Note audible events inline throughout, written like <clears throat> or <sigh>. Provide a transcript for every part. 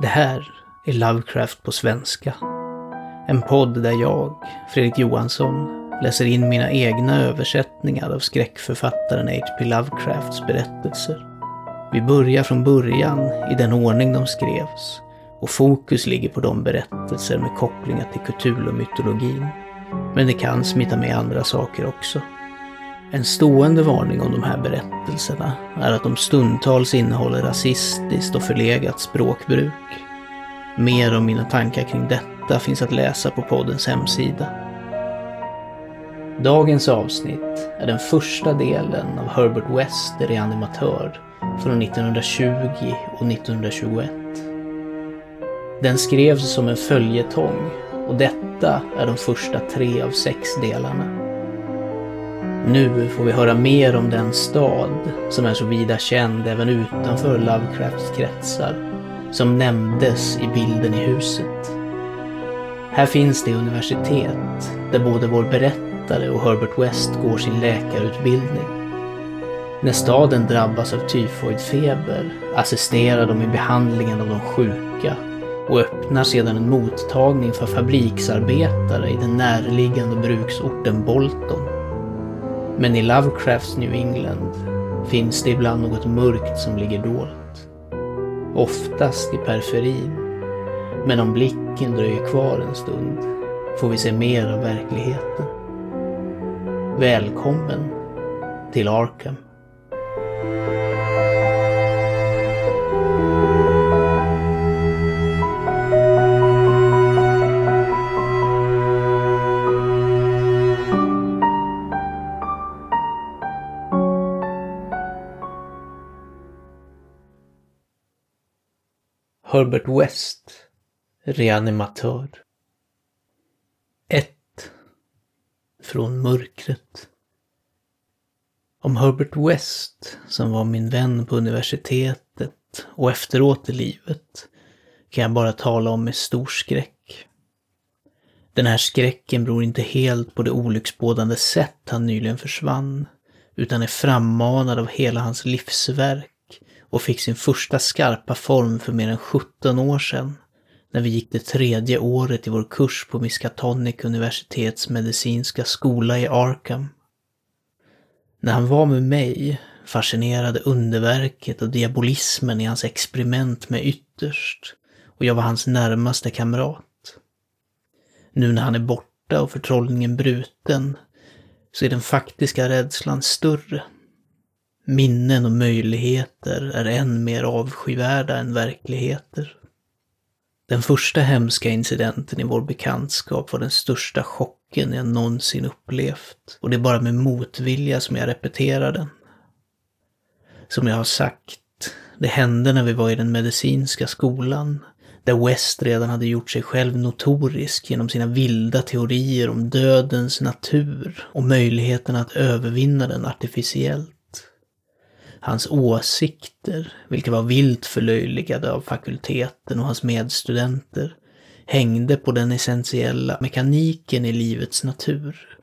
Det här är Lovecraft på svenska. En podd där jag, Fredrik Johansson, läser in mina egna översättningar av skräckförfattaren H.P. Lovecrafts berättelser. Vi börjar från början i den ordning de skrevs och fokus ligger på de berättelser med kopplingar till Cthulhu-mytologin. Men det kan smita med andra saker också. En stående varning om de här berättelserna är att de stundtals innehåller rasistiskt och förlegat språkbruk. Mer om mina tankar kring detta finns att läsa på poddens hemsida. Dagens avsnitt är den första delen av Herbert West, reanimatör, från 1920 och 1921. Den skrevs som en följetong och detta är de första tre av sex delarna. Nu får vi höra mer om den stad som är så vida känd även utanför Lovecrafts kretsar, som nämndes i bilden i huset. Här finns det universitet där både vår berättare och Herbert West går sin läkarutbildning. När staden drabbas av tyfoidfeber assisterar de i behandlingen av de sjuka och öppnar sedan en mottagning för fabriksarbetare i den närliggande bruksorten Bolton. Men i Lovecrafts New England finns det ibland något mörkt som ligger dolt. Oftast i periferin. Men om blicken dröjer kvar en stund får vi se mer av verkligheten. Välkommen till Arkham. Herbert West, reanimatör. 1. Från mörkret. Om Herbert West, som var min vän på universitetet och efteråt i livet, kan jag bara tala om med stor skräck. Den här skräcken beror inte helt på det olycksbådande sätt han nyligen försvann, utan är frammanad av hela hans livsverk och fick sin första skarpa form för mer än 17 år sedan när vi gick det tredje året i vår kurs på Miskatonic universitets medicinska skola i Arkham. När han var med mig fascinerade underverket och diabolismen i hans experiment med ytterst och jag var hans närmaste kamrat. Nu när han är borta och förtrollningen bruten så är den faktiska rädslan större Minnen och möjligheter är än mer avskyvärda än verkligheter. Den första hemska incidenten i vår bekantskap var den största chocken jag någonsin upplevt och det är bara med motvilja som jag repeterar den. Som jag har sagt, det hände när vi var i den medicinska skolan, där West redan hade gjort sig själv notorisk genom sina vilda teorier om dödens natur och möjligheten att övervinna den artificiellt. Hans åsikter, vilka var vilt förlöjligade av fakulteten och hans medstudenter, hängde på den essentiella mekaniken i livets natur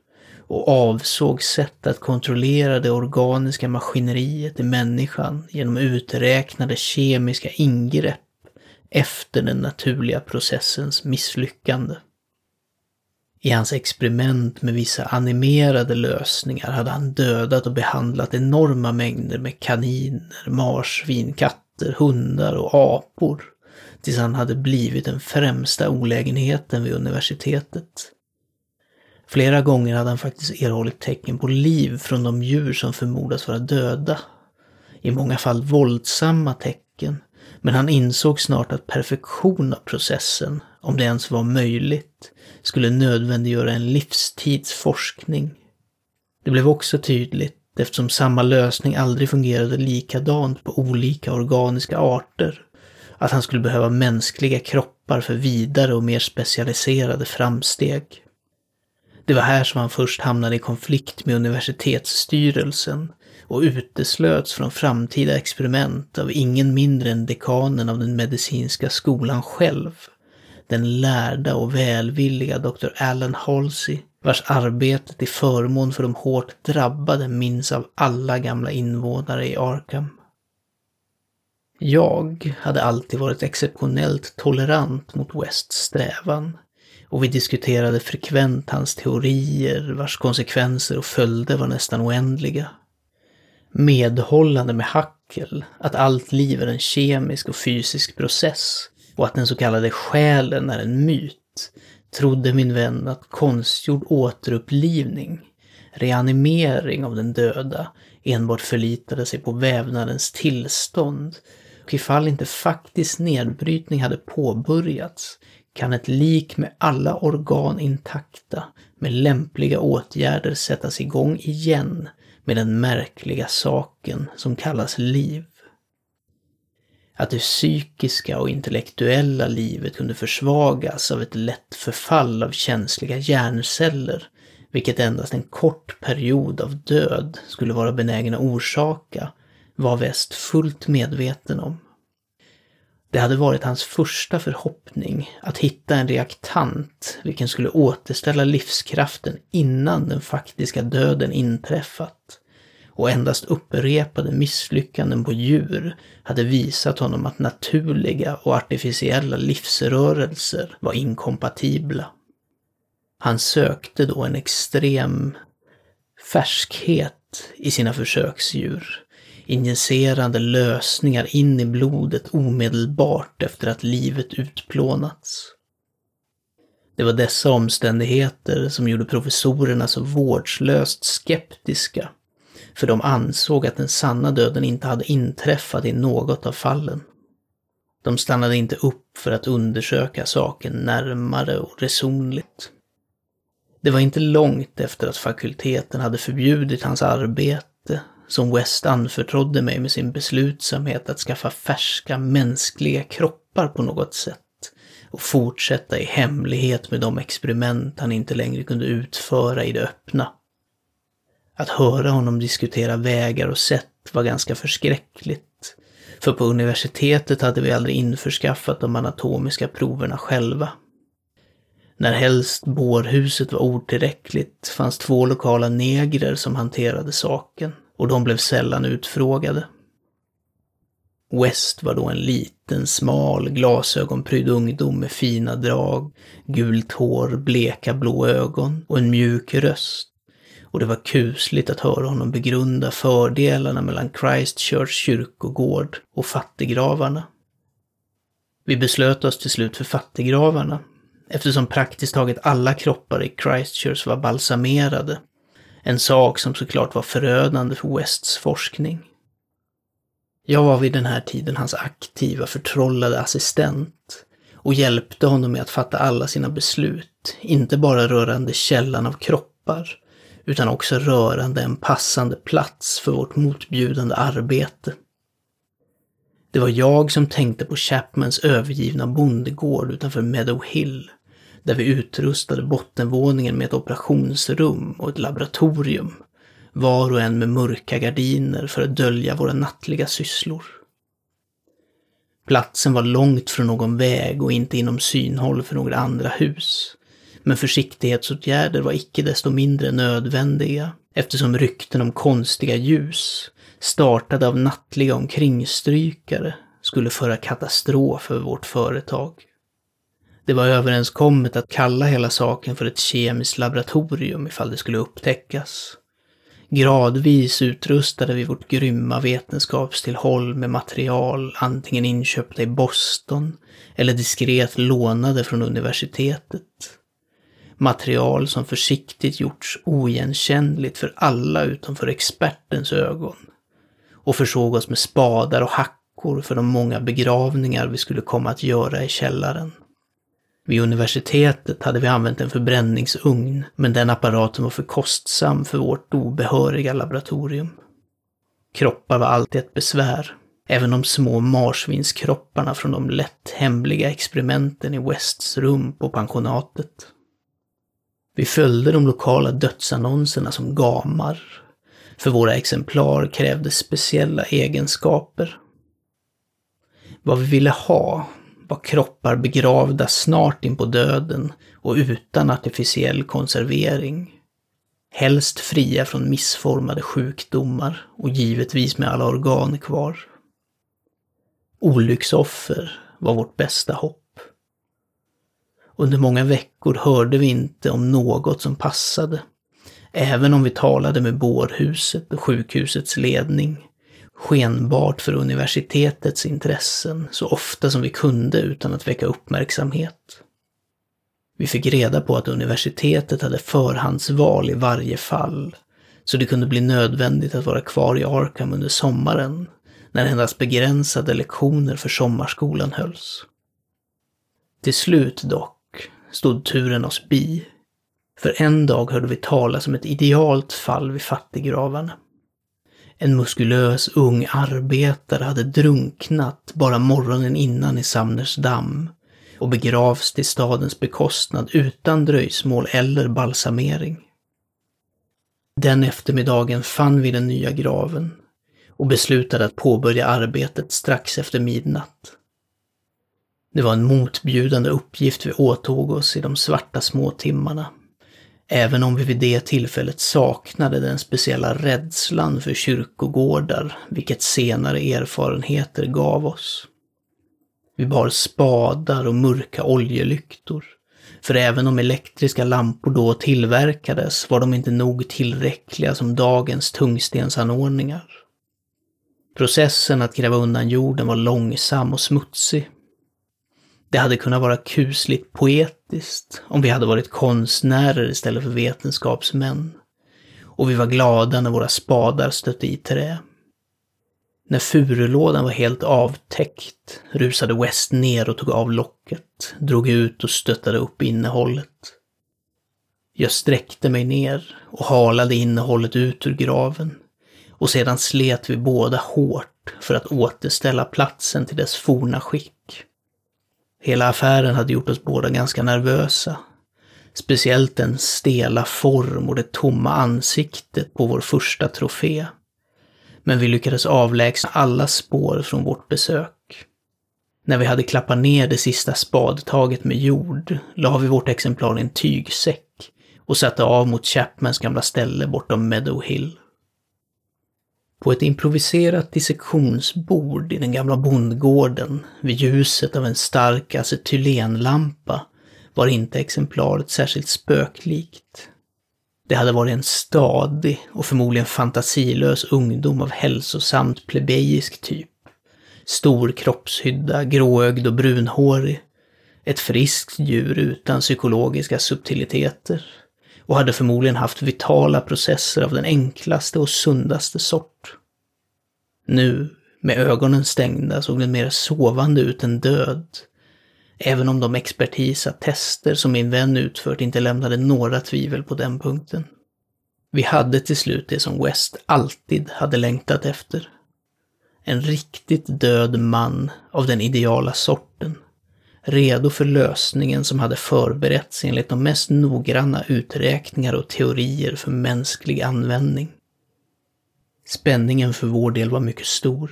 och avsåg sätt att kontrollera det organiska maskineriet i människan genom uträknade kemiska ingrepp efter den naturliga processens misslyckande. I hans experiment med vissa animerade lösningar hade han dödat och behandlat enorma mängder med kaniner, marsvin, katter, hundar och apor. Tills han hade blivit den främsta olägenheten vid universitetet. Flera gånger hade han faktiskt erhållit tecken på liv från de djur som förmodas vara döda. I många fall våldsamma tecken, men han insåg snart att perfektion av processen, om det ens var möjligt, skulle nödvändiggöra en livstids forskning. Det blev också tydligt, eftersom samma lösning aldrig fungerade likadant på olika organiska arter, att han skulle behöva mänskliga kroppar för vidare och mer specialiserade framsteg. Det var här som han först hamnade i konflikt med universitetsstyrelsen och uteslöts från framtida experiment av ingen mindre än dekanen av den medicinska skolan själv, den lärda och välvilliga Dr. Alan Halsey, vars arbete till förmån för de hårt drabbade minns av alla gamla invånare i Arkham. Jag hade alltid varit exceptionellt tolerant mot Wests strävan och vi diskuterade frekvent hans teorier vars konsekvenser och följder var nästan oändliga. Medhållande med Hackel att allt liv är en kemisk och fysisk process och att den så kallade själen är en myt, trodde min vän att konstgjord återupplivning, reanimering av den döda, enbart förlitade sig på vävnadens tillstånd och ifall inte faktisk nedbrytning hade påbörjats kan ett lik med alla organ intakta med lämpliga åtgärder sättas igång igen med den märkliga saken som kallas liv. Att det psykiska och intellektuella livet kunde försvagas av ett lätt förfall av känsliga hjärnceller, vilket endast en kort period av död skulle vara benägen att orsaka, var väst fullt medveten om. Det hade varit hans första förhoppning att hitta en reaktant vilken skulle återställa livskraften innan den faktiska döden inträffat. Och endast upprepade misslyckanden på djur hade visat honom att naturliga och artificiella livsrörelser var inkompatibla. Han sökte då en extrem färskhet i sina försöksdjur injicerande lösningar in i blodet omedelbart efter att livet utplånats. Det var dessa omständigheter som gjorde professorerna så vårdslöst skeptiska, för de ansåg att den sanna döden inte hade inträffat i något av fallen. De stannade inte upp för att undersöka saken närmare och resonligt. Det var inte långt efter att fakulteten hade förbjudit hans arbete som West anförtrodde mig med sin beslutsamhet att skaffa färska mänskliga kroppar på något sätt och fortsätta i hemlighet med de experiment han inte längre kunde utföra i det öppna. Att höra honom diskutera vägar och sätt var ganska förskräckligt, för på universitetet hade vi aldrig införskaffat de anatomiska proverna själva. När helst bårhuset var otillräckligt fanns två lokala negrer som hanterade saken och de blev sällan utfrågade. West var då en liten, smal, glasögonprydd ungdom med fina drag, gult hår, bleka blå ögon och en mjuk röst. Och det var kusligt att höra honom begrunda fördelarna mellan Christchurch kyrkogård och fattiggravarna. Vi beslöt oss till slut för fattiggravarna, eftersom praktiskt taget alla kroppar i Christchurch var balsamerade en sak som såklart var förödande för Wests forskning. Jag var vid den här tiden hans aktiva, förtrollade assistent och hjälpte honom med att fatta alla sina beslut, inte bara rörande källan av kroppar, utan också rörande en passande plats för vårt motbjudande arbete. Det var jag som tänkte på Chapmans övergivna bondegård utanför Meadow Hill där vi utrustade bottenvåningen med ett operationsrum och ett laboratorium, var och en med mörka gardiner för att dölja våra nattliga sysslor. Platsen var långt från någon väg och inte inom synhåll för några andra hus. Men försiktighetsåtgärder var icke desto mindre nödvändiga eftersom rykten om konstiga ljus, startade av nattliga omkringstrykare, skulle föra katastrof över vårt företag. Det var överenskommet att kalla hela saken för ett kemiskt laboratorium ifall det skulle upptäckas. Gradvis utrustade vi vårt grymma vetenskapstillhåll med material antingen inköpta i Boston eller diskret lånade från universitetet. Material som försiktigt gjorts oigenkännligt för alla utom för expertens ögon. Och försåg oss med spadar och hackor för de många begravningar vi skulle komma att göra i källaren. Vid universitetet hade vi använt en förbränningsugn, men den apparaten var för kostsam för vårt obehöriga laboratorium. Kroppar var alltid ett besvär, även de små marsvinskropparna från de lätt hemliga experimenten i Wests rum på pensionatet. Vi följde de lokala dödsannonserna som gamar, för våra exemplar krävde speciella egenskaper. Vad vi ville ha var kroppar begravda snart in på döden och utan artificiell konservering. Helst fria från missformade sjukdomar och givetvis med alla organ kvar. Olycksoffer var vårt bästa hopp. Under många veckor hörde vi inte om något som passade. Även om vi talade med bårhuset och sjukhusets ledning. Skenbart för universitetets intressen så ofta som vi kunde utan att väcka uppmärksamhet. Vi fick reda på att universitetet hade förhandsval i varje fall, så det kunde bli nödvändigt att vara kvar i Arkham under sommaren, när endast begränsade lektioner för sommarskolan hölls. Till slut dock stod turen oss bi. För en dag hörde vi talas om ett idealt fall vid fattiggravarna. En muskulös ung arbetare hade drunknat bara morgonen innan i Samners damm och begravs till stadens bekostnad utan dröjsmål eller balsamering. Den eftermiddagen fann vi den nya graven och beslutade att påbörja arbetet strax efter midnatt. Det var en motbjudande uppgift vi åtog oss i de svarta småtimmarna. Även om vi vid det tillfället saknade den speciella rädslan för kyrkogårdar, vilket senare erfarenheter gav oss. Vi bar spadar och mörka oljelyktor. För även om elektriska lampor då tillverkades var de inte nog tillräckliga som dagens tungstensanordningar. Processen att gräva undan jorden var långsam och smutsig det hade kunnat vara kusligt poetiskt om vi hade varit konstnärer istället för vetenskapsmän. Och vi var glada när våra spadar stötte i trä. När furulådan var helt avtäckt rusade West ner och tog av locket, drog ut och stöttade upp innehållet. Jag sträckte mig ner och halade innehållet ut ur graven. Och sedan slet vi båda hårt för att återställa platsen till dess forna skick. Hela affären hade gjort oss båda ganska nervösa. Speciellt den stela form och det tomma ansiktet på vår första trofé. Men vi lyckades avlägsna alla spår från vårt besök. När vi hade klappat ner det sista spadtaget med jord la vi vårt exemplar i en tygsäck och satte av mot Chapmans gamla ställe bortom Meadow Hill. På ett improviserat dissektionsbord i den gamla bondgården vid ljuset av en stark acetylenlampa var inte exemplaret särskilt spöklikt. Det hade varit en stadig och förmodligen fantasilös ungdom av hälsosamt plebejisk typ. Stor kroppshydda, gråögd och brunhårig. Ett friskt djur utan psykologiska subtiliteter och hade förmodligen haft vitala processer av den enklaste och sundaste sort. Nu, med ögonen stängda, såg den mer sovande ut än död. Även om de expertisa tester som min vän utfört inte lämnade några tvivel på den punkten. Vi hade till slut det som West alltid hade längtat efter. En riktigt död man av den ideala sort redo för lösningen som hade förberetts enligt de mest noggranna uträkningar och teorier för mänsklig användning. Spänningen för vår del var mycket stor.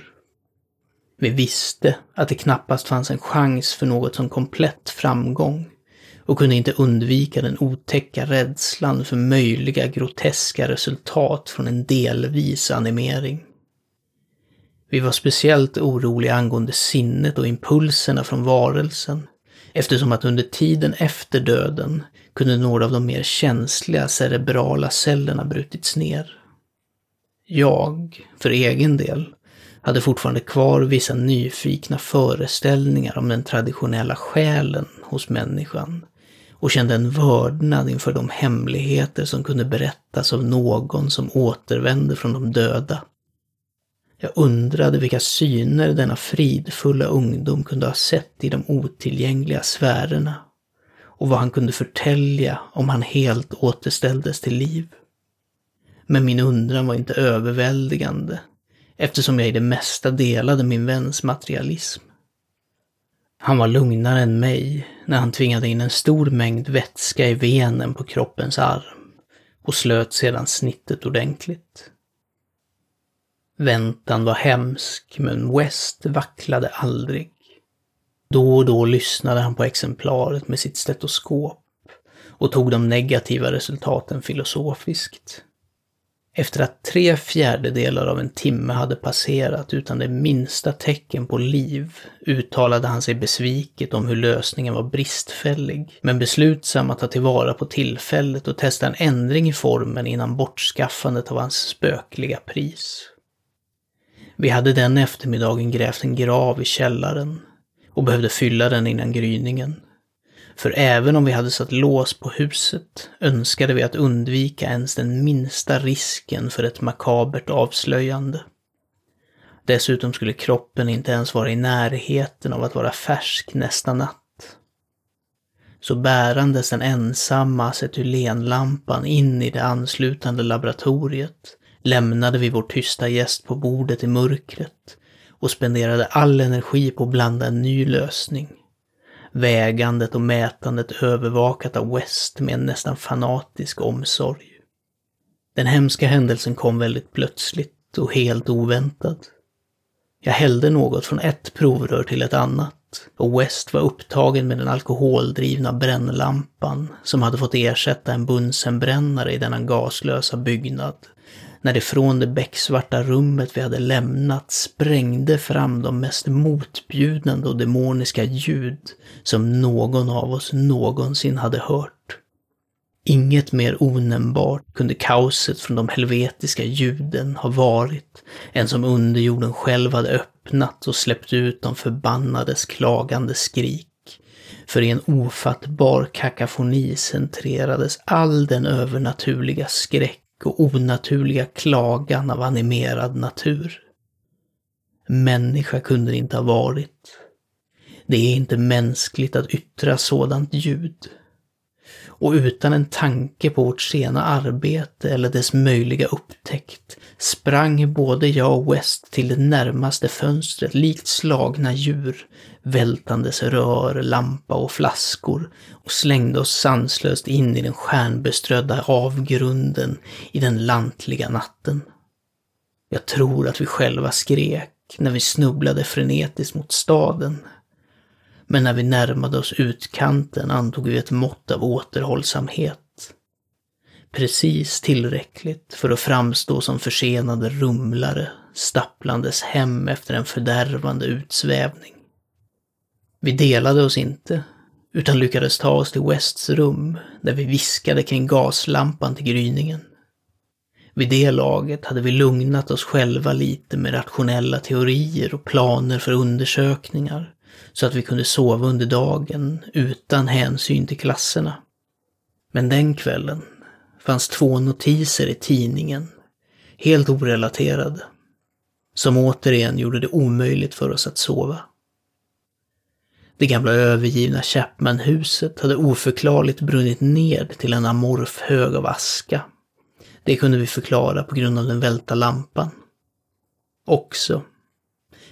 Vi visste att det knappast fanns en chans för något som komplett framgång och kunde inte undvika den otäcka rädslan för möjliga groteska resultat från en delvis animering. Vi var speciellt oroliga angående sinnet och impulserna från varelsen, eftersom att under tiden efter döden kunde några av de mer känsliga cerebrala cellerna brutits ner. Jag, för egen del, hade fortfarande kvar vissa nyfikna föreställningar om den traditionella själen hos människan och kände en vördnad inför de hemligheter som kunde berättas av någon som återvände från de döda. Jag undrade vilka syner denna fridfulla ungdom kunde ha sett i de otillgängliga sfärerna och vad han kunde förtälja om han helt återställdes till liv. Men min undran var inte överväldigande eftersom jag i det mesta delade min väns materialism. Han var lugnare än mig när han tvingade in en stor mängd vätska i venen på kroppens arm och slöt sedan snittet ordentligt. Väntan var hemsk, men West vacklade aldrig. Då och då lyssnade han på exemplaret med sitt stetoskop och tog de negativa resultaten filosofiskt. Efter att tre fjärdedelar av en timme hade passerat utan det minsta tecken på liv uttalade han sig besviket om hur lösningen var bristfällig, men beslutsam att ta tillvara på tillfället och testa en ändring i formen innan bortskaffandet av hans spökliga pris. Vi hade den eftermiddagen grävt en grav i källaren och behövde fylla den innan gryningen. För även om vi hade satt lås på huset önskade vi att undvika ens den minsta risken för ett makabert avslöjande. Dessutom skulle kroppen inte ens vara i närheten av att vara färsk nästa natt. Så bärandes den ensamma acetylenlampan in i det anslutande laboratoriet lämnade vi vår tysta gäst på bordet i mörkret och spenderade all energi på att blanda en ny lösning vägandet och mätandet övervakat av West med en nästan fanatisk omsorg. Den hemska händelsen kom väldigt plötsligt och helt oväntad. Jag hällde något från ett provrör till ett annat och West var upptagen med den alkoholdrivna brännlampan som hade fått ersätta en bunsenbrännare i denna gaslösa byggnad när det från det becksvarta rummet vi hade lämnat sprängde fram de mest motbjudande och demoniska ljud som någon av oss någonsin hade hört. Inget mer onämnbart kunde kaoset från de helvetiska ljuden ha varit än som underjorden själv hade öppnat och släppt ut de förbannades klagande skrik. För i en ofattbar kakafoni centrerades all den övernaturliga skräck och onaturliga klagan av animerad natur. Människa kunde det inte ha varit. Det är inte mänskligt att yttra sådant ljud. Och utan en tanke på vårt sena arbete eller dess möjliga upptäckt sprang både jag och West till det närmaste fönstret likt slagna djur, vältandes rör, lampa och flaskor och slängde oss sanslöst in i den stjärnbeströdda avgrunden i den lantliga natten. Jag tror att vi själva skrek när vi snubblade frenetiskt mot staden. Men när vi närmade oss utkanten antog vi ett mått av återhållsamhet. Precis tillräckligt för att framstå som försenade rumlare stapplandes hem efter en fördärvande utsvävning. Vi delade oss inte, utan lyckades ta oss till Wests rum, där vi viskade kring gaslampan till gryningen. Vid det laget hade vi lugnat oss själva lite med rationella teorier och planer för undersökningar, så att vi kunde sova under dagen utan hänsyn till klasserna. Men den kvällen fanns två notiser i tidningen, helt orelaterade, som återigen gjorde det omöjligt för oss att sova. Det gamla övergivna Chapman-huset hade oförklarligt brunnit ned till en amorf hög av aska. Det kunde vi förklara på grund av den välta lampan. Också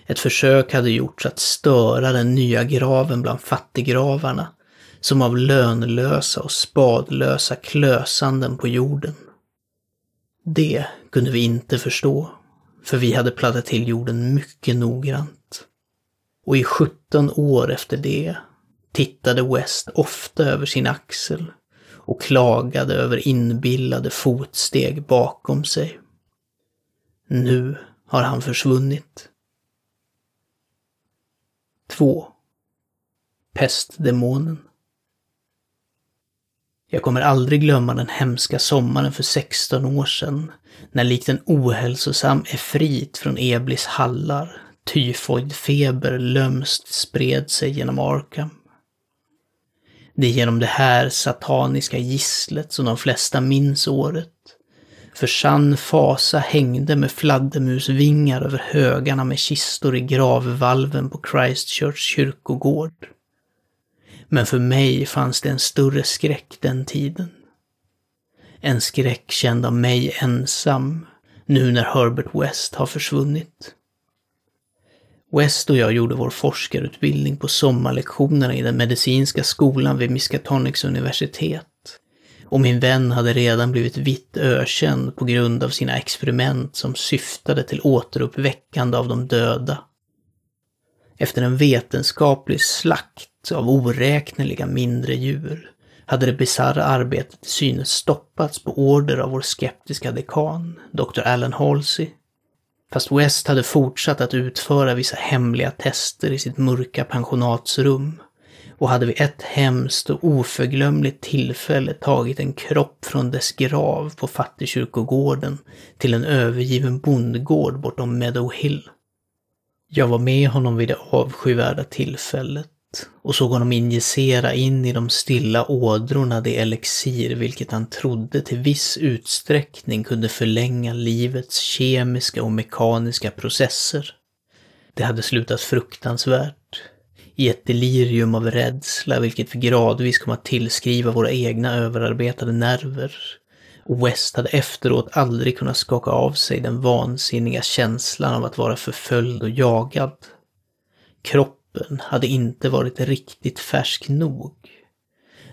ett försök hade gjorts att störa den nya graven bland fattiggravarna, som av lönlösa och spadlösa klösanden på jorden. Det kunde vi inte förstå, för vi hade plattat till jorden mycket noggrant. Och i 17 år efter det tittade West ofta över sin axel och klagade över inbillade fotsteg bakom sig. Nu har han försvunnit. 2. Pestdemonen. Jag kommer aldrig glömma den hemska sommaren för 16 år sedan, när likt en ohälsosam efrit från Eblis hallar tyfoidfeber lömst spred sig genom Arkham. Det är genom det här sataniska gisslet som de flesta minns året. För sann fasa hängde med fladdermusvingar över högarna med kistor i gravvalven på Christchurch kyrkogård. Men för mig fanns det en större skräck den tiden. En skräck känd av mig ensam, nu när Herbert West har försvunnit. West och jag gjorde vår forskarutbildning på sommarlektionerna i den medicinska skolan vid Miskatonics universitet. Och min vän hade redan blivit vitt ökänd på grund av sina experiment som syftade till återuppväckande av de döda. Efter en vetenskaplig slakt av oräkneliga mindre djur hade det bisarra arbetet till synes stoppats på order av vår skeptiska dekan, Dr. Allen Halsey. Fast West hade fortsatt att utföra vissa hemliga tester i sitt mörka pensionatsrum och hade vid ett hemskt och oförglömligt tillfälle tagit en kropp från dess grav på fattigkyrkogården till en övergiven bondgård bortom Meadow Hill. Jag var med honom vid det avskyvärda tillfället och såg honom injicera in i de stilla ådrorna det elixir vilket han trodde till viss utsträckning kunde förlänga livets kemiska och mekaniska processer. Det hade slutat fruktansvärt. I ett delirium av rädsla vilket gradvis kom att tillskriva våra egna överarbetade nerver. Och West hade efteråt aldrig kunnat skaka av sig den vansinniga känslan av att vara förföljd och jagad. Kroppen hade inte varit riktigt färsk nog.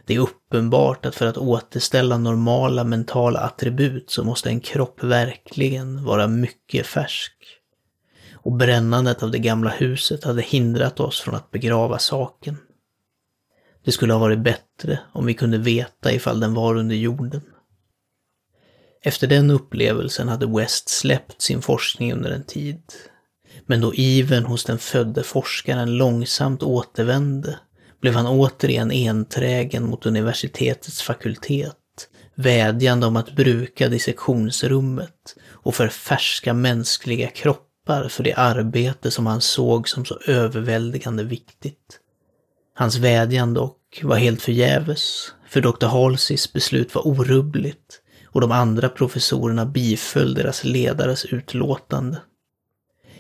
Det är uppenbart att för att återställa normala mentala attribut så måste en kropp verkligen vara mycket färsk. Och brännandet av det gamla huset hade hindrat oss från att begrava saken. Det skulle ha varit bättre om vi kunde veta ifall den var under jorden. Efter den upplevelsen hade West släppt sin forskning under en tid men då iven hos den födde forskaren långsamt återvände blev han återigen enträgen mot universitetets fakultet, vädjande om att bruka dissektionsrummet och för färska mänskliga kroppar för det arbete som han såg som så överväldigande viktigt. Hans vädjan dock var helt förgäves, för Dr. Halseys beslut var orubbligt och de andra professorerna biföll deras ledares utlåtande.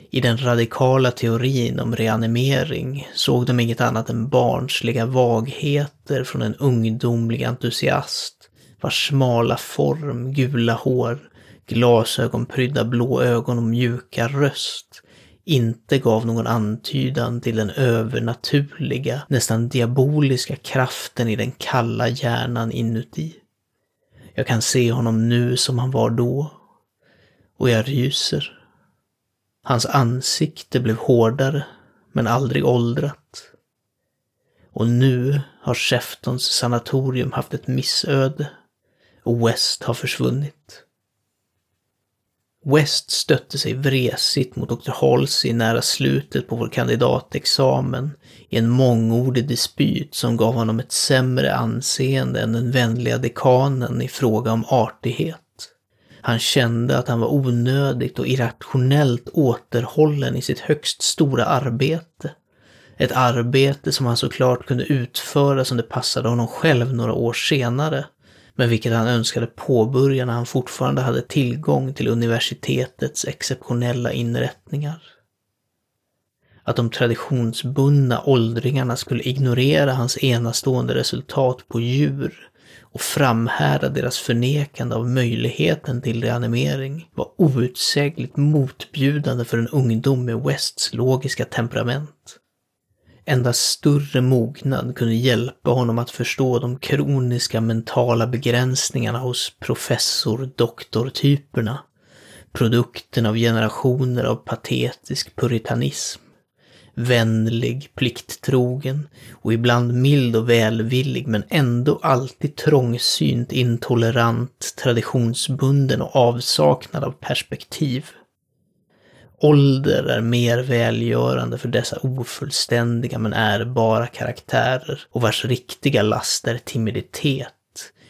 I den radikala teorin om reanimering såg de inget annat än barnsliga vagheter från en ungdomlig entusiast vars smala form, gula hår, glasögonprydda blå ögon och mjuka röst inte gav någon antydan till den övernaturliga, nästan diaboliska kraften i den kalla hjärnan inuti. Jag kan se honom nu som han var då. Och jag ryser. Hans ansikte blev hårdare, men aldrig åldrat. Och nu har Sheftons sanatorium haft ett missöde och West har försvunnit. West stötte sig vresigt mot Dr. Halsey nära slutet på vår kandidatexamen i en mångordig dispyt som gav honom ett sämre anseende än den vänliga dekanen i fråga om artighet. Han kände att han var onödigt och irrationellt återhållen i sitt högst stora arbete. Ett arbete som han såklart kunde utföra som det passade honom själv några år senare, men vilket han önskade påbörja när han fortfarande hade tillgång till universitetets exceptionella inrättningar. Att de traditionsbundna åldringarna skulle ignorera hans enastående resultat på djur och framhärda deras förnekande av möjligheten till reanimering var outsägligt motbjudande för en ungdom med Wests logiska temperament. Endast större mognad kunde hjälpa honom att förstå de kroniska mentala begränsningarna hos professor-doktor-typerna, produkten av generationer av patetisk puritanism vänlig, plikttrogen och ibland mild och välvillig men ändå alltid trångsynt, intolerant, traditionsbunden och avsaknad av perspektiv. Ålder är mer välgörande för dessa ofullständiga men ärbara karaktärer och vars riktiga last är timiditet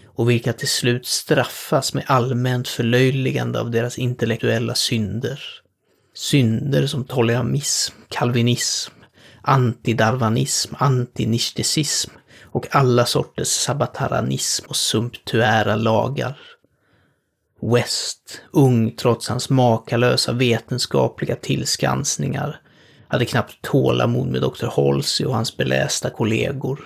och vilka till slut straffas med allmänt förlöjligande av deras intellektuella synder synder som toleamism, kalvinism, antidarwanism, antinisticism och alla sorters sabataranism och sumptuära lagar. West, ung trots hans makalösa vetenskapliga tillskansningar, hade knappt tålamod med Dr. Halsey och hans belästa kollegor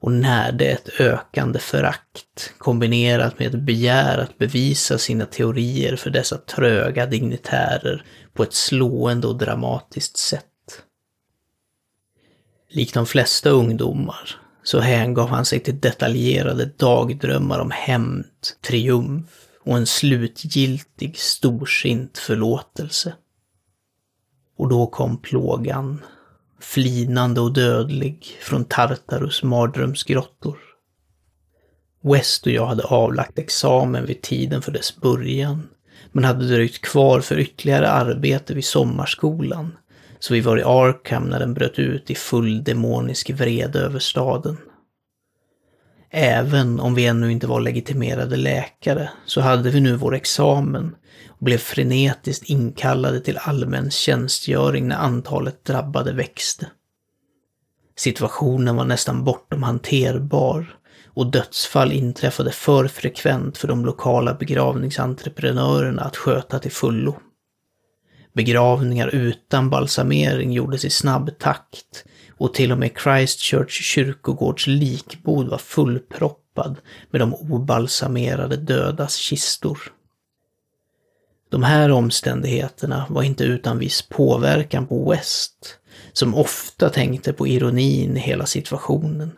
och närde ett ökande förakt kombinerat med ett begär att bevisa sina teorier för dessa tröga dignitärer på ett slående och dramatiskt sätt. Likt de flesta ungdomar så hängav han sig till detaljerade dagdrömmar om hämnd, triumf och en slutgiltig storsint förlåtelse. Och då kom plågan flinande och dödlig från Tartarus mardrömsgrottor. West och jag hade avlagt examen vid tiden för dess början, men hade dröjt kvar för ytterligare arbete vid sommarskolan, så vi var i Arkham när den bröt ut i full demonisk vrede över staden. Även om vi ännu inte var legitimerade läkare så hade vi nu vår examen och blev frenetiskt inkallade till allmän tjänstgöring när antalet drabbade växte. Situationen var nästan bortom hanterbar och dödsfall inträffade för frekvent för de lokala begravningsentreprenörerna att sköta till fullo. Begravningar utan balsamering gjordes i snabb takt och till och med Christchurch kyrkogårds likbod var fullproppad med de obalsamerade dödas kistor. De här omständigheterna var inte utan viss påverkan på West, som ofta tänkte på ironin i hela situationen.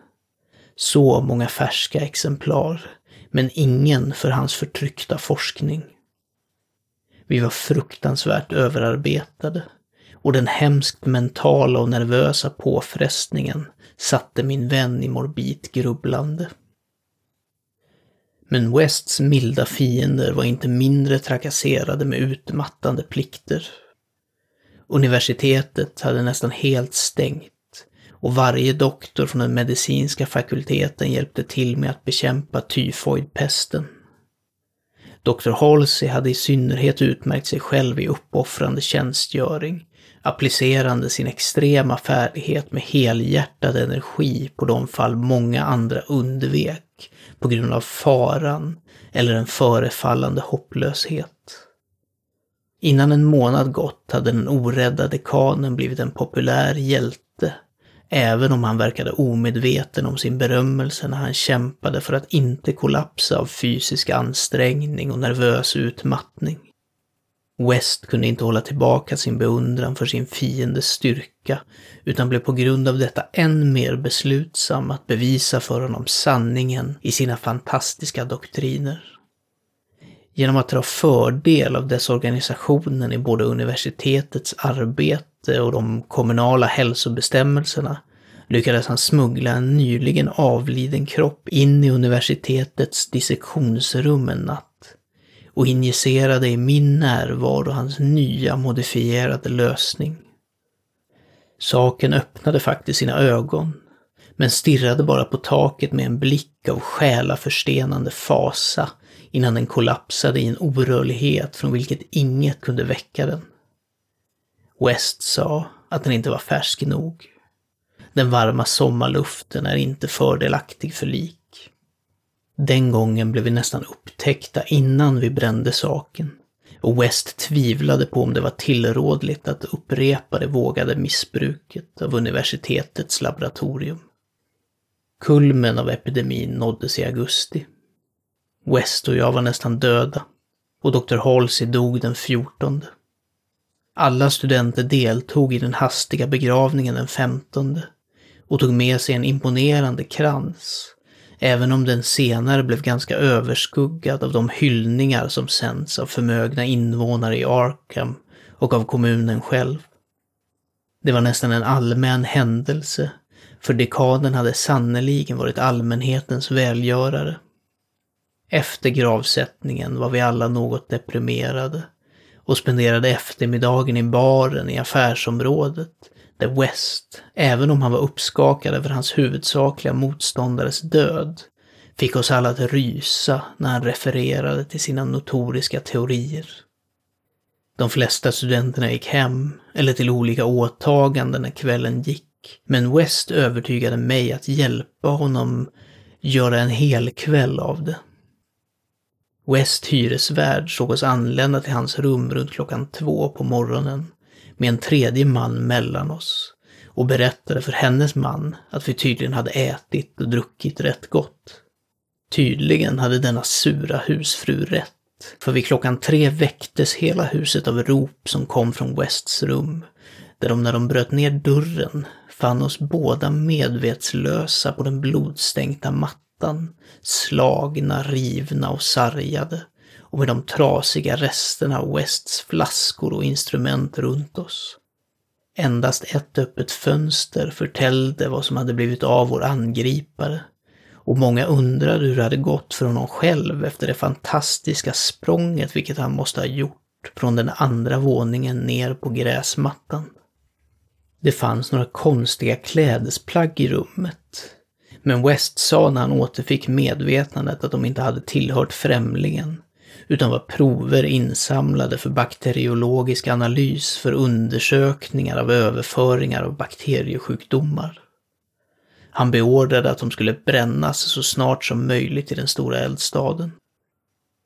Så många färska exemplar, men ingen för hans förtryckta forskning. Vi var fruktansvärt överarbetade och den hemskt mentala och nervösa påfrestningen satte min vän i morbid grubblande. Men Wests milda fiender var inte mindre trakasserade med utmattande plikter. Universitetet hade nästan helt stängt och varje doktor från den medicinska fakulteten hjälpte till med att bekämpa tyfoidpesten. Dr. Halsey hade i synnerhet utmärkt sig själv i uppoffrande tjänstgöring, applicerande sin extrema färdighet med helhjärtad energi på de fall många andra undvek på grund av faran eller en förefallande hopplöshet. Innan en månad gått hade den orädda dekanen blivit en populär hjälte även om han verkade omedveten om sin berömmelse när han kämpade för att inte kollapsa av fysisk ansträngning och nervös utmattning. West kunde inte hålla tillbaka sin beundran för sin fiendes styrka, utan blev på grund av detta än mer beslutsam att bevisa för honom sanningen i sina fantastiska doktriner. Genom att dra fördel av desorganisationen i både universitetets arbete och de kommunala hälsobestämmelserna lyckades han smuggla en nyligen avliden kropp in i universitetets dissektionsrum en natt och injicerade i min närvaro hans nya modifierade lösning. Saken öppnade faktiskt sina ögon, men stirrade bara på taket med en blick av själaförstenande fasa innan den kollapsade i en orörlighet från vilket inget kunde väcka den. West sa att den inte var färsk nog. Den varma sommarluften är inte fördelaktig för lik. Den gången blev vi nästan upptäckta innan vi brände saken. Och West tvivlade på om det var tillrådligt att upprepa det vågade missbruket av universitetets laboratorium. Kulmen av epidemin nåddes i augusti. West och jag var nästan döda och Dr. Halsey dog den 14. Alla studenter deltog i den hastiga begravningen den 15 och tog med sig en imponerande krans, även om den senare blev ganska överskuggad av de hyllningar som sänds av förmögna invånare i Arkham och av kommunen själv. Det var nästan en allmän händelse, för dekaden hade sannoliken varit allmänhetens välgörare. Efter gravsättningen var vi alla något deprimerade och spenderade eftermiddagen i baren i affärsområdet där West, även om han var uppskakad över hans huvudsakliga motståndares död, fick oss alla att rysa när han refererade till sina notoriska teorier. De flesta studenterna gick hem eller till olika åtaganden när kvällen gick, men West övertygade mig att hjälpa honom göra en hel kväll av det. West hyresvärd såg oss anlända till hans rum runt klockan två på morgonen med en tredje man mellan oss och berättade för hennes man att vi tydligen hade ätit och druckit rätt gott. Tydligen hade denna sura husfru rätt, för vid klockan tre väcktes hela huset av rop som kom från Wests rum, där de när de bröt ner dörren fann oss båda medvetslösa på den blodstänkta mattan, slagna, rivna och sargade och med de trasiga resterna av Wests flaskor och instrument runt oss. Endast ett öppet fönster förtällde vad som hade blivit av vår angripare och många undrade hur det hade gått för honom själv efter det fantastiska språnget vilket han måste ha gjort från den andra våningen ner på gräsmattan. Det fanns några konstiga klädesplagg i rummet. Men West sa när han återfick medvetandet att de inte hade tillhört främlingen, utan var prover insamlade för bakteriologisk analys för undersökningar av överföringar av bakteriesjukdomar. Han beordrade att de skulle brännas så snart som möjligt i den stora eldstaden.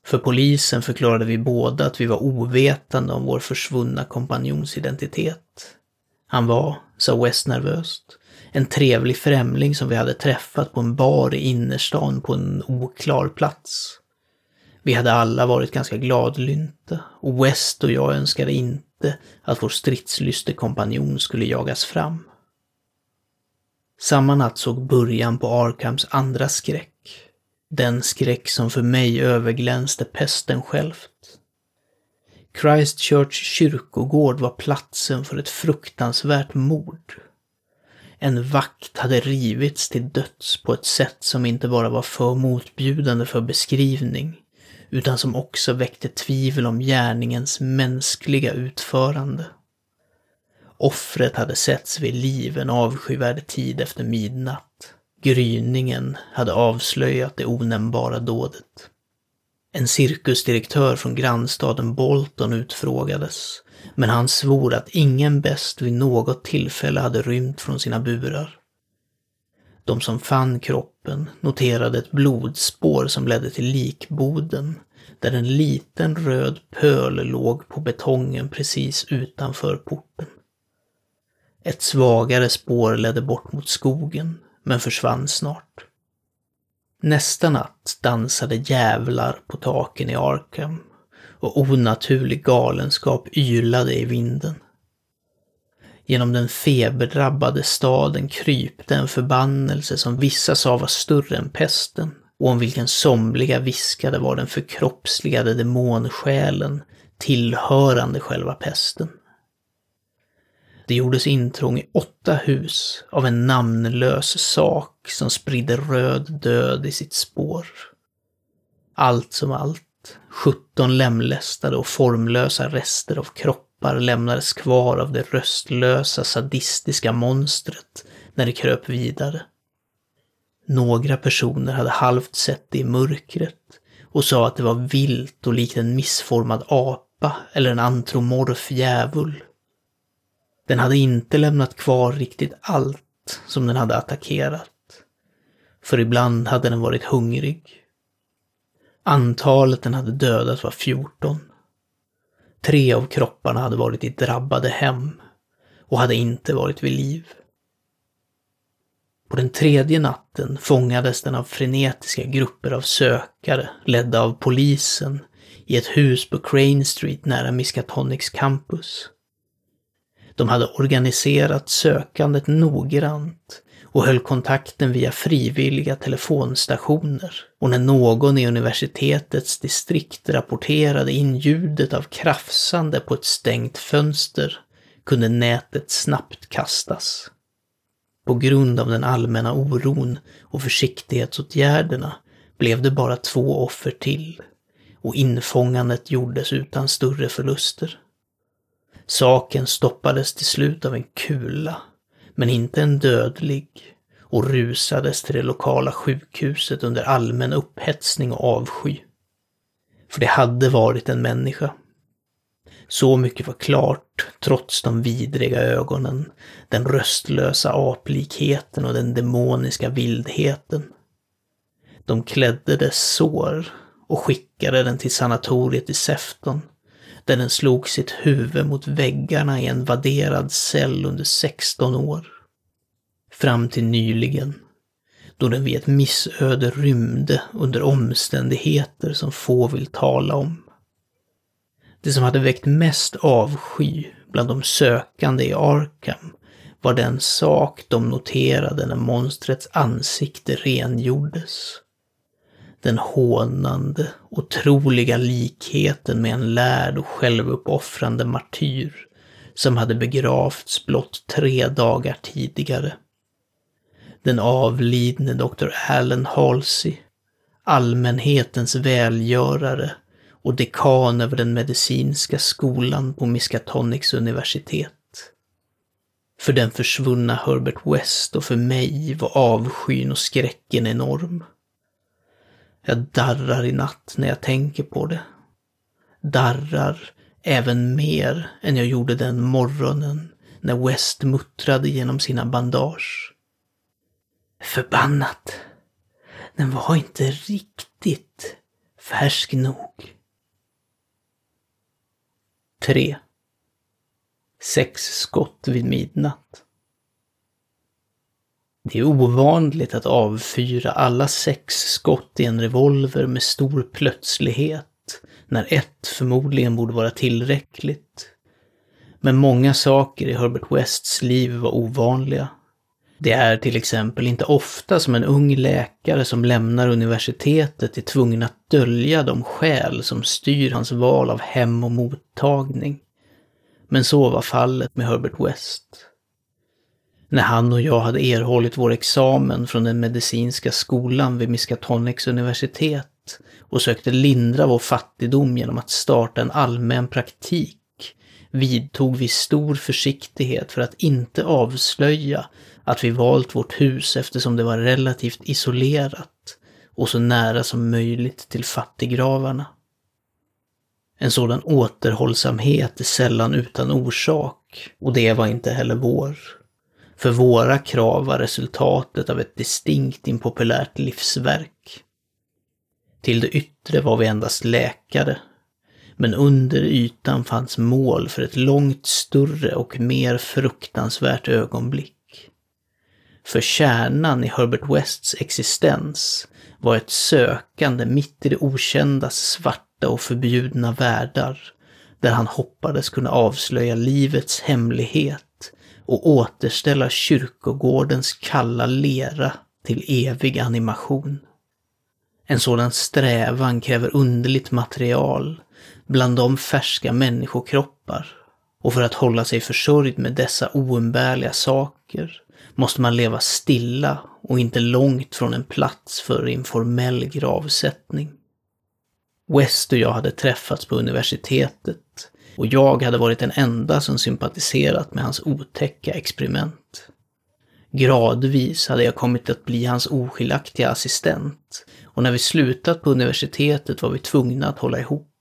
För polisen förklarade vi båda att vi var ovetande om vår försvunna kompanjons identitet. Han var, sa West nervöst, en trevlig främling som vi hade träffat på en bar i innerstan på en oklar plats. Vi hade alla varit ganska gladlynta och West och jag önskade inte att vår stridslyste kompanjon skulle jagas fram. Samma natt såg början på Arkhams andra skräck. Den skräck som för mig överglänste pesten självt. Christchurch kyrkogård var platsen för ett fruktansvärt mord. En vakt hade rivits till döds på ett sätt som inte bara var för motbjudande för beskrivning, utan som också väckte tvivel om gärningens mänskliga utförande. Offret hade setts vid liv en avskyvärd tid efter midnatt. Gryningen hade avslöjat det onämnbara dådet. En cirkusdirektör från grannstaden Bolton utfrågades, men han svor att ingen bäst vid något tillfälle hade rymt från sina burar. De som fann kroppen noterade ett blodspår som ledde till likboden, där en liten röd pöl låg på betongen precis utanför porten. Ett svagare spår ledde bort mot skogen, men försvann snart. Nästa natt dansade jävlar på taken i Arkham och onaturlig galenskap ylade i vinden. Genom den feberdrabbade staden krypte en förbannelse som vissa sa var större än pesten och om vilken somliga viskade var den förkroppsligade demonsjälen tillhörande själva pesten. Det gjordes intrång i åtta hus av en namnlös sak som spridde röd död i sitt spår. Allt som allt, 17 lemlästade och formlösa rester av kroppar lämnades kvar av det röstlösa sadistiska monstret när det kröp vidare. Några personer hade halvt sett det i mörkret och sa att det var vilt och likt en missformad apa eller en antromorf djävul. Den hade inte lämnat kvar riktigt allt som den hade attackerat. För ibland hade den varit hungrig. Antalet den hade dödat var 14. Tre av kropparna hade varit i drabbade hem och hade inte varit vid liv. På den tredje natten fångades den av frenetiska grupper av sökare, ledda av polisen, i ett hus på Crane Street nära Miskatonics campus. De hade organiserat sökandet noggrant och höll kontakten via frivilliga telefonstationer. Och när någon i universitetets distrikt rapporterade in ljudet av krafsande på ett stängt fönster kunde nätet snabbt kastas. På grund av den allmänna oron och försiktighetsåtgärderna blev det bara två offer till och infångandet gjordes utan större förluster. Saken stoppades till slut av en kula, men inte en dödlig, och rusades till det lokala sjukhuset under allmän upphetsning och avsky. För det hade varit en människa. Så mycket var klart, trots de vidriga ögonen, den röstlösa aplikheten och den demoniska vildheten. De klädde dess sår och skickade den till sanatoriet i Sefton där den slog sitt huvud mot väggarna i en vadderad cell under 16 år. Fram till nyligen, då den vid ett missöde rymde under omständigheter som få vill tala om. Det som hade väckt mest avsky bland de sökande i Arkham var den sak de noterade när monstrets ansikte rengjordes den hånande, otroliga likheten med en lärd och självuppoffrande martyr som hade begravts blott tre dagar tidigare. Den avlidne Dr. Allen Halsey, allmänhetens välgörare och dekan över den medicinska skolan på Miskatonics universitet. För den försvunna Herbert West och för mig var avskyn och skräcken enorm. Jag darrar i natt när jag tänker på det. Darrar även mer än jag gjorde den morgonen när West muttrade genom sina bandage. Förbannat! Den var inte riktigt färsk nog. 3. Sex skott vid midnatt. Det är ovanligt att avfyra alla sex skott i en revolver med stor plötslighet, när ett förmodligen borde vara tillräckligt. Men många saker i Herbert Wests liv var ovanliga. Det är till exempel inte ofta som en ung läkare som lämnar universitetet är tvungen att dölja de skäl som styr hans val av hem och mottagning. Men så var fallet med Herbert West. När han och jag hade erhållit vår examen från den medicinska skolan vid Miskatonics universitet och sökte lindra vår fattigdom genom att starta en allmän praktik vidtog vi stor försiktighet för att inte avslöja att vi valt vårt hus eftersom det var relativt isolerat och så nära som möjligt till fattiggravarna. En sådan återhållsamhet är sällan utan orsak och det var inte heller vår. För våra krav var resultatet av ett distinkt impopulärt livsverk. Till det yttre var vi endast läkare, men under ytan fanns mål för ett långt större och mer fruktansvärt ögonblick. För kärnan i Herbert Wests existens var ett sökande mitt i det okändas svarta och förbjudna världar, där han hoppades kunna avslöja livets hemlighet och återställa kyrkogårdens kalla lera till evig animation. En sådan strävan kräver underligt material, bland de färska människokroppar. Och för att hålla sig försörjd med dessa oumbärliga saker måste man leva stilla och inte långt från en plats för informell gravsättning. West och jag hade träffats på universitetet och jag hade varit den enda som sympatiserat med hans otäcka experiment. Gradvis hade jag kommit att bli hans oskiljaktiga assistent och när vi slutat på universitetet var vi tvungna att hålla ihop.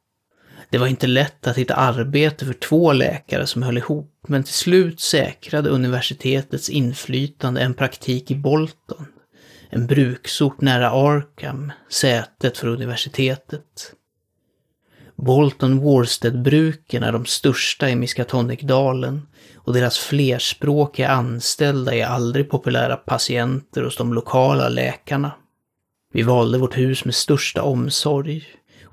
Det var inte lätt att hitta arbete för två läkare som höll ihop, men till slut säkrade universitetets inflytande en praktik i Bolton, en bruksort nära Arkham, sätet för universitetet. Bolton Warstead-bruken är de största i Miskatonicdalen och deras flerspråkiga anställda är aldrig populära patienter hos de lokala läkarna. Vi valde vårt hus med största omsorg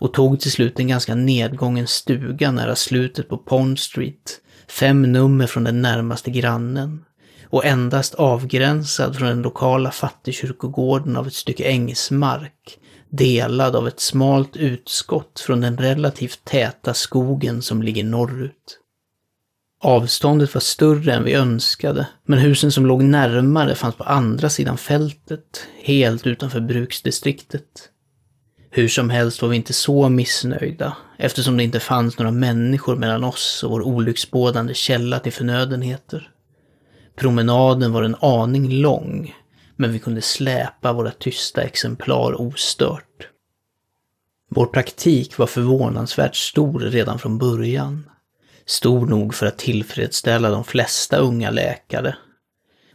och tog till slut en ganska nedgången stuga nära slutet på Pond Street, fem nummer från den närmaste grannen och endast avgränsad från den lokala fattigkyrkogården av ett stycke ängsmark, delad av ett smalt utskott från den relativt täta skogen som ligger norrut. Avståndet var större än vi önskade, men husen som låg närmare fanns på andra sidan fältet, helt utanför bruksdistriktet. Hur som helst var vi inte så missnöjda, eftersom det inte fanns några människor mellan oss och vår olycksbådande källa till förnödenheter. Promenaden var en aning lång, men vi kunde släpa våra tysta exemplar ostört. Vår praktik var förvånansvärt stor redan från början. Stor nog för att tillfredsställa de flesta unga läkare,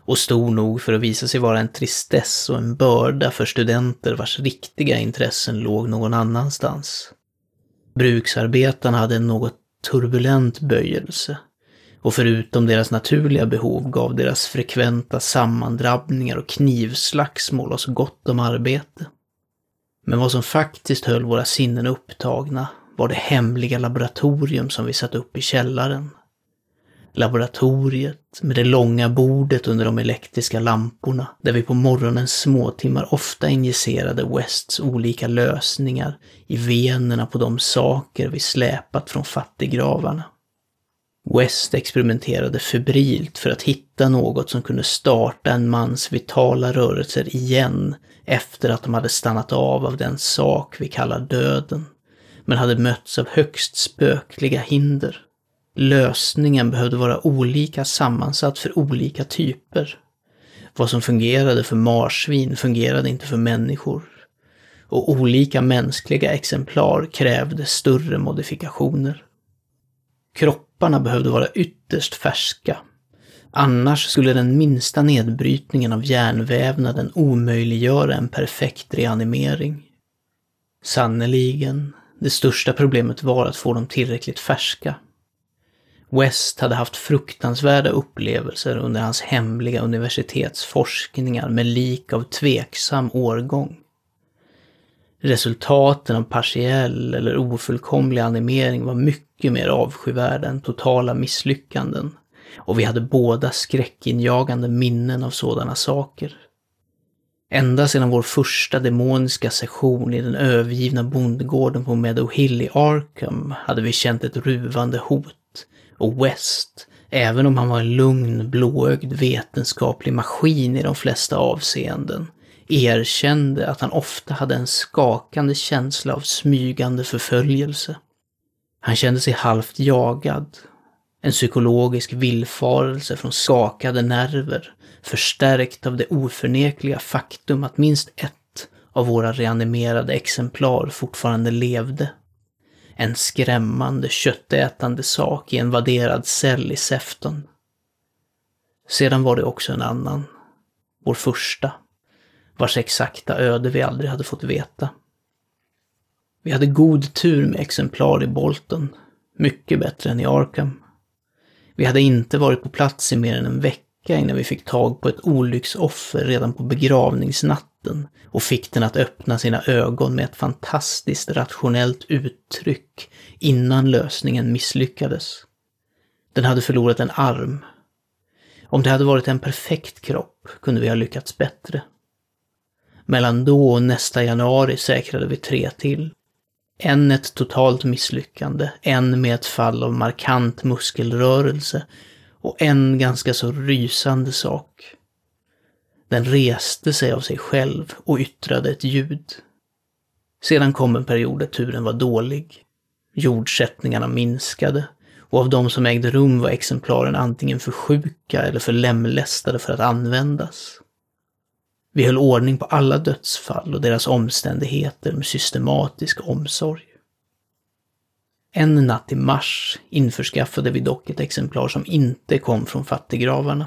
och stor nog för att visa sig vara en tristess och en börda för studenter vars riktiga intressen låg någon annanstans. Bruksarbetarna hade en något turbulent böjelse och förutom deras naturliga behov gav deras frekventa sammandrabbningar och knivslagsmål oss gott om arbete. Men vad som faktiskt höll våra sinnen upptagna var det hemliga laboratorium som vi satt upp i källaren laboratoriet med det långa bordet under de elektriska lamporna, där vi på morgonens småtimmar ofta injicerade Wests olika lösningar i venerna på de saker vi släpat från fattiggravarna. West experimenterade febrilt för att hitta något som kunde starta en mans vitala rörelser igen efter att de hade stannat av av den sak vi kallar döden, men hade mötts av högst spökliga hinder. Lösningen behövde vara olika sammansatt för olika typer. Vad som fungerade för marsvin fungerade inte för människor. Och olika mänskliga exemplar krävde större modifikationer. Kropparna behövde vara ytterst färska. Annars skulle den minsta nedbrytningen av hjärnvävnaden omöjliggöra en perfekt reanimering. Sannerligen, det största problemet var att få dem tillräckligt färska. West hade haft fruktansvärda upplevelser under hans hemliga universitetsforskningar med lik av tveksam årgång. Resultaten av partiell eller ofullkomlig animering var mycket mer avskyvärda än totala misslyckanden. Och vi hade båda skräckinjagande minnen av sådana saker. Ända sedan vår första demoniska session i den övergivna bondgården på Meadow Hill i Arkham hade vi känt ett ruvande hot. Och West, även om han var en lugn, blåögd vetenskaplig maskin i de flesta avseenden, erkände att han ofta hade en skakande känsla av smygande förföljelse. Han kände sig halvt jagad. En psykologisk villfarelse från skakade nerver, förstärkt av det oförnekliga faktum att minst ett av våra reanimerade exemplar fortfarande levde. En skrämmande köttätande sak i en vadderad cell i Sefton. Sedan var det också en annan. Vår första vars exakta öde vi aldrig hade fått veta. Vi hade god tur med exemplar i Bolton, mycket bättre än i Arkham. Vi hade inte varit på plats i mer än en vecka innan vi fick tag på ett olycksoffer redan på begravningsnatten och fick den att öppna sina ögon med ett fantastiskt rationellt uttryck innan lösningen misslyckades. Den hade förlorat en arm. Om det hade varit en perfekt kropp kunde vi ha lyckats bättre. Mellan då och nästa januari säkrade vi tre till. En ett totalt misslyckande, en med ett fall av markant muskelrörelse och en ganska så rysande sak. Den reste sig av sig själv och yttrade ett ljud. Sedan kom en period där turen var dålig. Jordsättningarna minskade och av de som ägde rum var exemplaren antingen för sjuka eller för lemlästade för att användas. Vi höll ordning på alla dödsfall och deras omständigheter med systematisk omsorg. En natt i mars införskaffade vi dock ett exemplar som inte kom från fattiggravarna.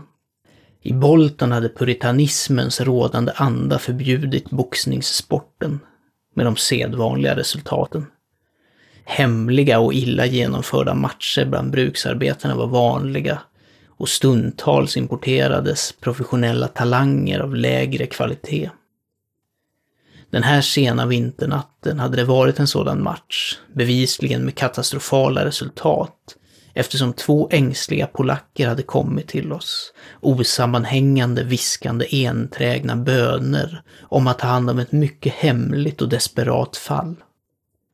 I Bolton hade puritanismens rådande anda förbjudit boxningssporten med de sedvanliga resultaten. Hemliga och illa genomförda matcher bland bruksarbetarna var vanliga och stundtals importerades professionella talanger av lägre kvalitet. Den här sena vinternatten hade det varit en sådan match, bevisligen med katastrofala resultat, eftersom två ängsliga polacker hade kommit till oss, osammanhängande viskande enträgna böner om att ta hand om ett mycket hemligt och desperat fall.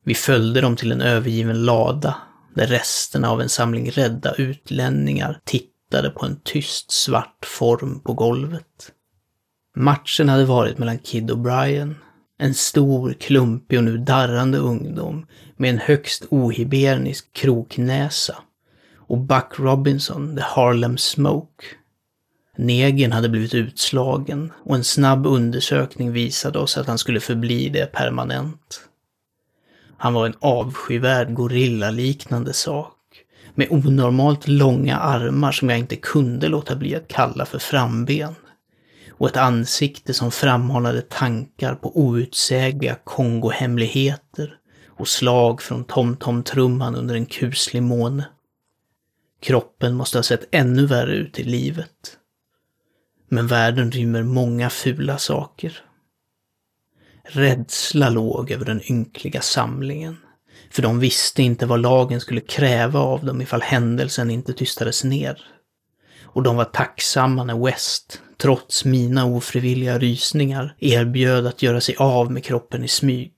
Vi följde dem till en övergiven lada, där resterna av en samling rädda utlänningar tittade på en tyst svart form på golvet. Matchen hade varit mellan Kid och Brian, en stor, klumpig och nu darrande ungdom med en högst ohibernisk kroknäsa, och Buck Robinson, the Harlem Smoke. Negern hade blivit utslagen och en snabb undersökning visade oss att han skulle förbli det permanent. Han var en avskyvärd gorillaliknande sak med onormalt långa armar som jag inte kunde låta bli att kalla för framben. Och ett ansikte som frammanade tankar på outsägliga Kongohemligheter och slag från TomTom-trumman under en kuslig måne. Kroppen måste ha sett ännu värre ut i livet. Men världen rymmer många fula saker. Rädsla låg över den ynkliga samlingen. För de visste inte vad lagen skulle kräva av dem ifall händelsen inte tystades ner. Och de var tacksamma när West, trots mina ofrivilliga rysningar, erbjöd att göra sig av med kroppen i smyg.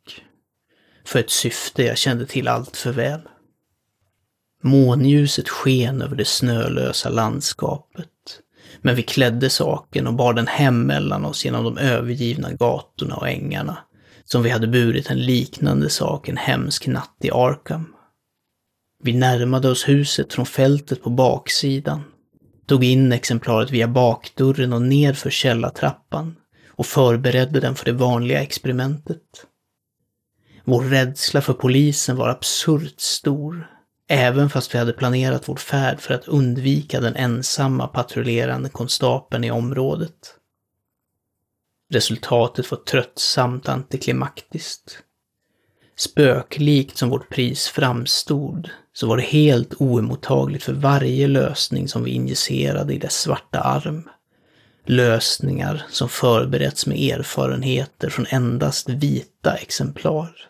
För ett syfte jag kände till allt för väl. Månljuset sken över det snölösa landskapet. Men vi klädde saken och bar den hem mellan oss genom de övergivna gatorna och ängarna, som vi hade burit en liknande sak en hemsk natt i Arkham. Vi närmade oss huset från fältet på baksidan, tog in exemplaret via bakdörren och ner för källartrappan och förberedde den för det vanliga experimentet. Vår rädsla för polisen var absurt stor, även fast vi hade planerat vår färd för att undvika den ensamma patrullerande konstapeln i området. Resultatet var tröttsamt antiklimaktiskt. Spöklikt som vårt pris framstod, så var det helt oemottagligt för varje lösning som vi injicerade i dess svarta arm. Lösningar som förberetts med erfarenheter från endast vita exemplar.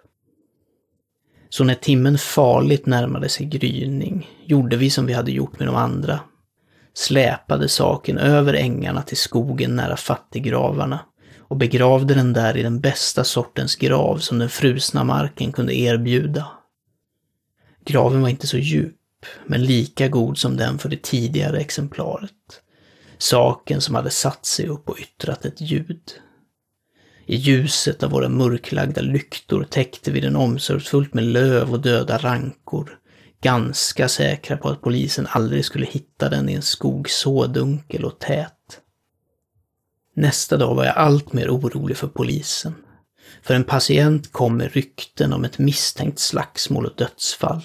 Så när timmen farligt närmade sig gryning gjorde vi som vi hade gjort med de andra. Släpade saken över ängarna till skogen nära fattiggravarna och begravde den där i den bästa sortens grav som den frusna marken kunde erbjuda. Graven var inte så djup, men lika god som den för det tidigare exemplaret. Saken som hade satt sig upp och yttrat ett ljud. I ljuset av våra mörklagda lyktor täckte vi den omsorgsfullt med löv och döda rankor, ganska säkra på att polisen aldrig skulle hitta den i en skog så dunkel och tät. Nästa dag var jag allt mer orolig för polisen. För en patient kom med rykten om ett misstänkt slagsmål och dödsfall.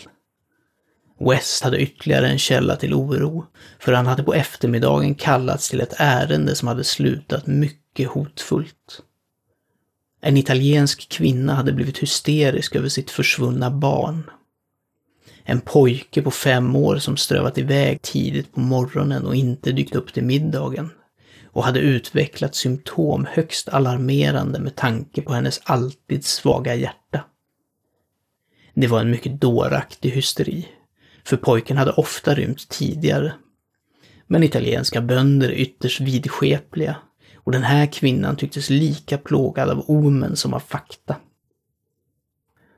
West hade ytterligare en källa till oro, för han hade på eftermiddagen kallats till ett ärende som hade slutat mycket hotfullt. En italiensk kvinna hade blivit hysterisk över sitt försvunna barn. En pojke på fem år som strövat iväg tidigt på morgonen och inte dykt upp till middagen och hade utvecklat symptom högst alarmerande med tanke på hennes alltid svaga hjärta. Det var en mycket dåraktig hysteri, för pojken hade ofta rymt tidigare. Men italienska bönder är ytterst vidskepliga och den här kvinnan tycktes lika plågad av omen som av fakta.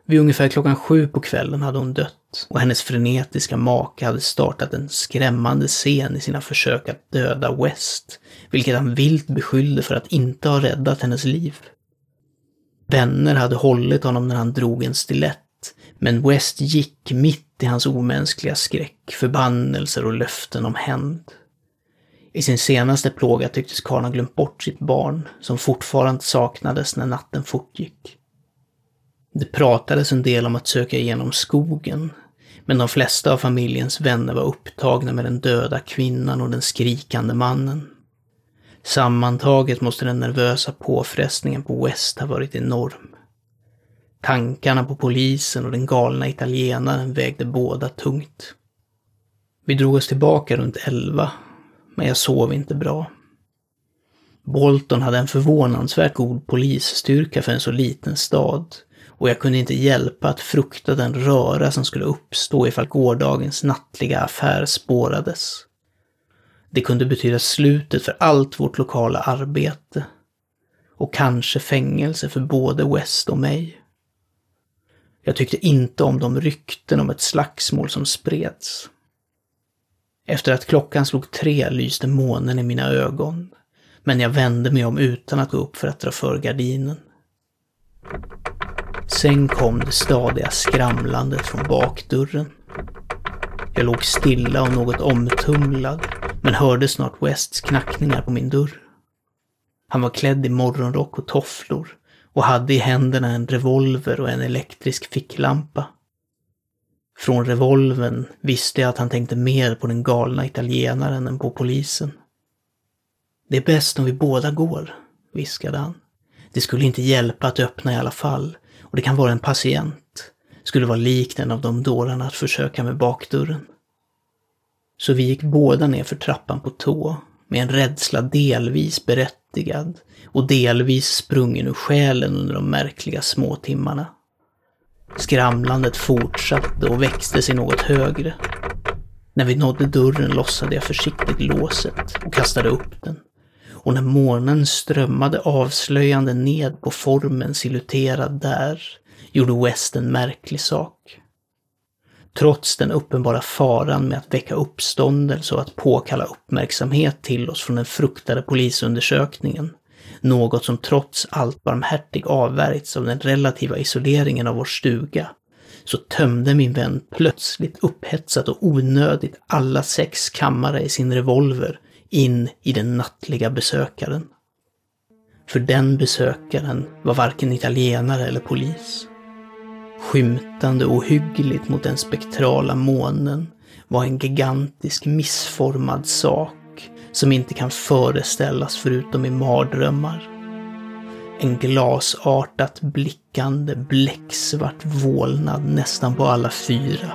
Vid ungefär klockan sju på kvällen hade hon dött och hennes frenetiska make hade startat en skrämmande scen i sina försök att döda West, vilket han vilt beskyllde för att inte ha räddat hennes liv. Vänner hade hållit honom när han drog en stilett, men West gick mitt i hans omänskliga skräck, förbannelser och löften om hämnd. I sin senaste plåga tycktes karln ha glömt bort sitt barn, som fortfarande saknades när natten fortgick. Det pratades en del om att söka igenom skogen, men de flesta av familjens vänner var upptagna med den döda kvinnan och den skrikande mannen. Sammantaget måste den nervösa påfrestningen på West ha varit enorm. Tankarna på polisen och den galna italienaren vägde båda tungt. Vi drog oss tillbaka runt elva, men jag sov inte bra. Bolton hade en förvånansvärt god polisstyrka för en så liten stad och jag kunde inte hjälpa att frukta den röra som skulle uppstå ifall gårdagens nattliga affär spårades. Det kunde betyda slutet för allt vårt lokala arbete. Och kanske fängelse för både West och mig. Jag tyckte inte om de rykten om ett slagsmål som spreds. Efter att klockan slog tre lyste månen i mina ögon, men jag vände mig om utan att gå upp för att dra för gardinen. Sen kom det stadiga skramlandet från bakdörren. Jag låg stilla och något omtumlad, men hörde snart Wests knackningar på min dörr. Han var klädd i morgonrock och tofflor och hade i händerna en revolver och en elektrisk ficklampa. Från revolven visste jag att han tänkte mer på den galna italienaren än på polisen. Det är bäst om vi båda går, viskade han. Det skulle inte hjälpa att öppna i alla fall, och det kan vara en patient. Skulle vara likt en av de dårarna att försöka med bakdörren. Så vi gick båda ner för trappan på tå, med en rädsla delvis berättigad och delvis sprungen ur själen under de märkliga småtimmarna. Skramlandet fortsatte och växte sig något högre. När vi nådde dörren lossade jag försiktigt låset och kastade upp den. Och när månen strömmade avslöjande ned på formen siluterad där, gjorde West en märklig sak. trots den uppenbara faran med att väcka uppståndelse och att påkalla uppmärksamhet till oss från den fruktade polisundersökningen, något som trots allt barmhärtig avvärjts av den relativa isoleringen av vår stuga, så tömde min vän plötsligt upphetsat och onödigt alla sex kammare i sin revolver in i den nattliga besökaren. För den besökaren var varken italienare eller polis. Skymtande ohyggligt mot den spektrala månen var en gigantisk missformad sak som inte kan föreställas förutom i mardrömmar. En glasartat blickande bläcksvart vålnad nästan på alla fyra,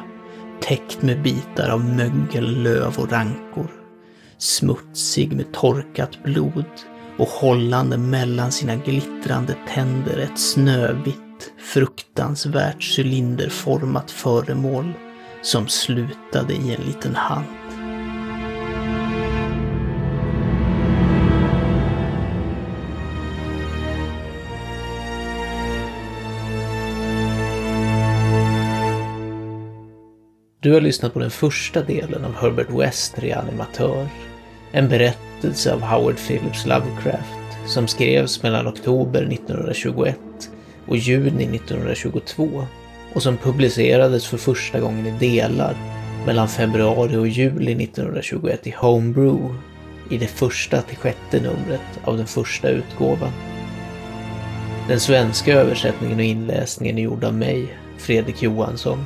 täckt med bitar av mögel, löv och rankor. Smutsig med torkat blod och hållande mellan sina glittrande tänder ett snövitt, fruktansvärt cylinderformat föremål som slutade i en liten hand. Du har lyssnat på den första delen av Herbert West reanimatör. En berättelse av Howard Phillips Lovecraft som skrevs mellan oktober 1921 och juni 1922 och som publicerades för första gången i delar mellan februari och juli 1921 i Homebrew i det första till sjätte numret av den första utgåvan. Den svenska översättningen och inläsningen är gjord av mig, Fredrik Johansson.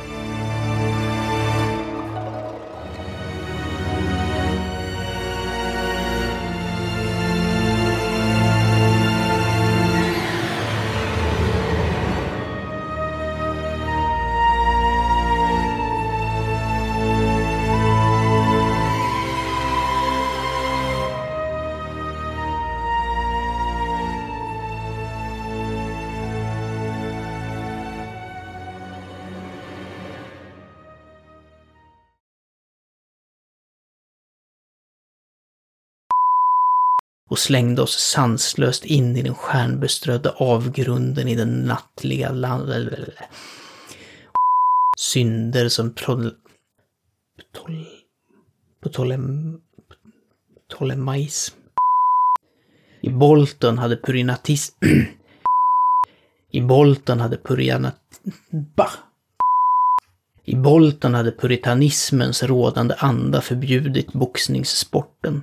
Och slängde oss sanslöst in i den stjärnbeströdda avgrunden i den nattliga land... Synder som prol... Tol... Ptolem... Ptolemajsm. I Bolton hade purinatism... <clears throat> I Bolton hade purianat... Bah! I Bolton hade puritanismens rådande anda förbjudit boxningssporten